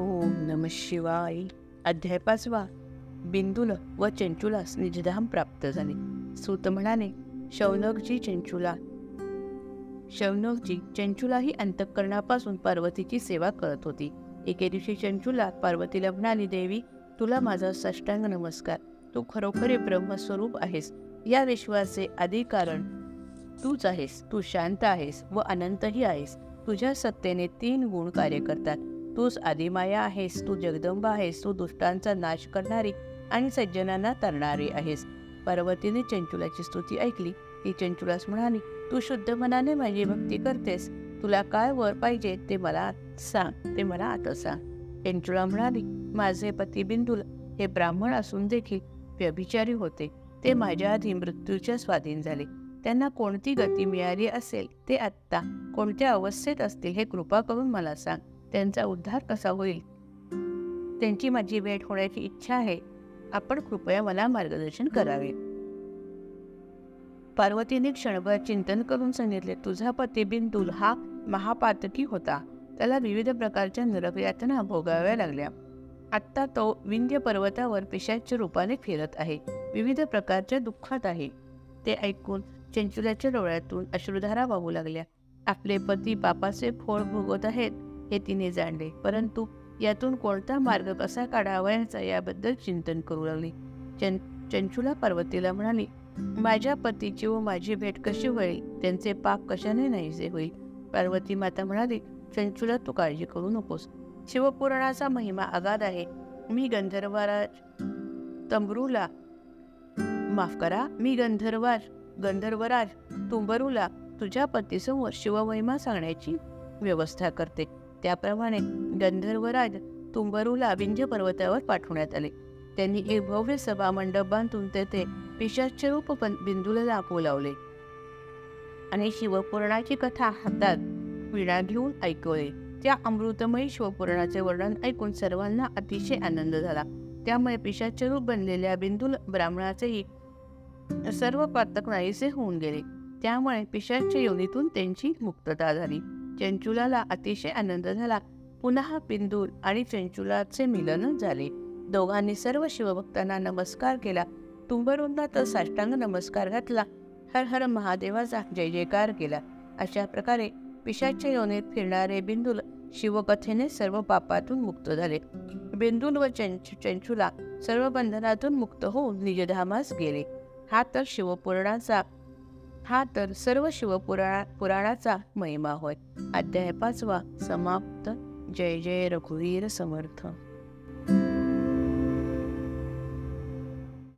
ओम नम शिवाय. अध्याय पाचवा. बिंदुल व चेंचुलास निजधाम प्राप्त झाले. सूत म्हणाले शौनकजी चेंचुला. शौनकजी चेंचुला ही अंतःकरणापासून पार्वतीची सेवा करत होती. एके दिवशी चंचुला पार्वतीला म्हणाली देवी तुला माझा साष्टांग नमस्कार. तू खरोखरे ब्रह्मस्वरूप आहेस. या विश्वाचे आदी कारण तूच आहेस. तू शांत आहेस व अनंतही आहेस. तुझ्या सत्तेने तीन गुण कार्य करतात. तूच आदिमाया आहेस तू जगदंबा आहेस तू दुष्टांचा नाश करणारी आणि सज्जनांना तरणारी आहेस. पार्वतीने चंचुलाची स्तुती ऐकली. ती चंचुलास म्हणाली तू शुद्ध मनाने माझी भक्ती करतेस. तुला काय वर पाहिजे ते मला सांग ते मला आता सांग. चंचुला म्हणाली माझे पती बिंदुल हे ब्राह्मण असून देखील व्यभिचारी होते. ते माझ्या आधी मृत्यूच्या स्वाधीन झाले. त्यांना कोणती गती मिळाली असेल ते आत्ता कोणत्या अवस्थेत असतील हे कृपा करून मला सांग. त्यांचा उद्धार कसा होईल? त्यांची माझी भेट होण्याची इच्छा आहे. आपण कृपया मला मार्गदर्शन करावे. पार्वतीने क्षणभर चिंतन करून सांगितले तुझा पती बिंदुल हा महापातकी होता. त्याला विविध प्रकारच्या नरकयातना भोगाव्या लागल्या. आत्ता तो विंध्य पर्वतावर पिशाच्या रूपाने फिरत आहे. विविध प्रकारच्या दुःखात आहे. ते ऐकून चंचुल्याच्या डोळ्यातून अश्रुधारा वाहू लागल्या. आपले पती पापाचे फोळ भोगत आहेत. हे तिने जाणले. परंतु यातून कोणता मार्ग कसा काढावयाचा याबद्दल चिंतन करू लागली. चं चंचुला पार्वतीला म्हणाली माझ्या पतीची व माझी भेट कशी होईल? त्यांचे पाप कशाने नाहीसे होईल? पार्वती माता म्हणाली चंचुला तू काळजी करू नकोस. शिवपुराणाचा महिमा आगाध आहे. मी गंधर्वराज तंबरूला माफ करा. मी गंधर्वाज गंधर्वराज तुंबरूला तुझ्या पतीसमोर शिवमहिमा सांगण्याची व्यवस्था करते. त्याप्रमाणे गंधर्वराज तुंबरूला विंध्य पर्वतावर पाठवण्यात आले. त्यांनी एक भव्य सभा मंडप बांधून तेथे पिशाच्य रूप बिंदूला लावले. आणि शिवपुराणाची कथा हातात विणा घेऊन ऐकवले. त्या अमृतमयी शिवपुराणाचे वर्णन ऐकून सर्वांना अतिशय आनंद झाला. त्यामुळे पिशाच्य रूप बनलेल्या बिंदूल ब्राह्मणाचेही सर्व पातक नाहीसे होऊन गेले. त्यामुळे पिशाच्या योनीतून त्यांची मुक्तता झाली. चंचुलाला अतिशय आनंद झाला. पुन्हा बिंदूर आणि चंचुलाचे मिलन झाले. दोघांनी सर्व शिवभक्तांना नमस्कार केला. तुंबरूंना तर साष्टांग नमस्कार घातला. हर हर महादेवाचा जय जयकार केला. अशा प्रकारे पिशाच्या योनीत फिरणारे बिंदुल शिवकथेने सर्व पापातून मुक्त झाले. बिंदूल व चंच चंचुला सर्व बंधनातून मुक्त होऊन निजधामास गेले. हा तर शिवपुराणाचा हा तर सर्व शिवपुराणा पुराणाचा महिमा होय. अध्याय पाचवा समाप्त. जय जय रघुवीर समर्थ.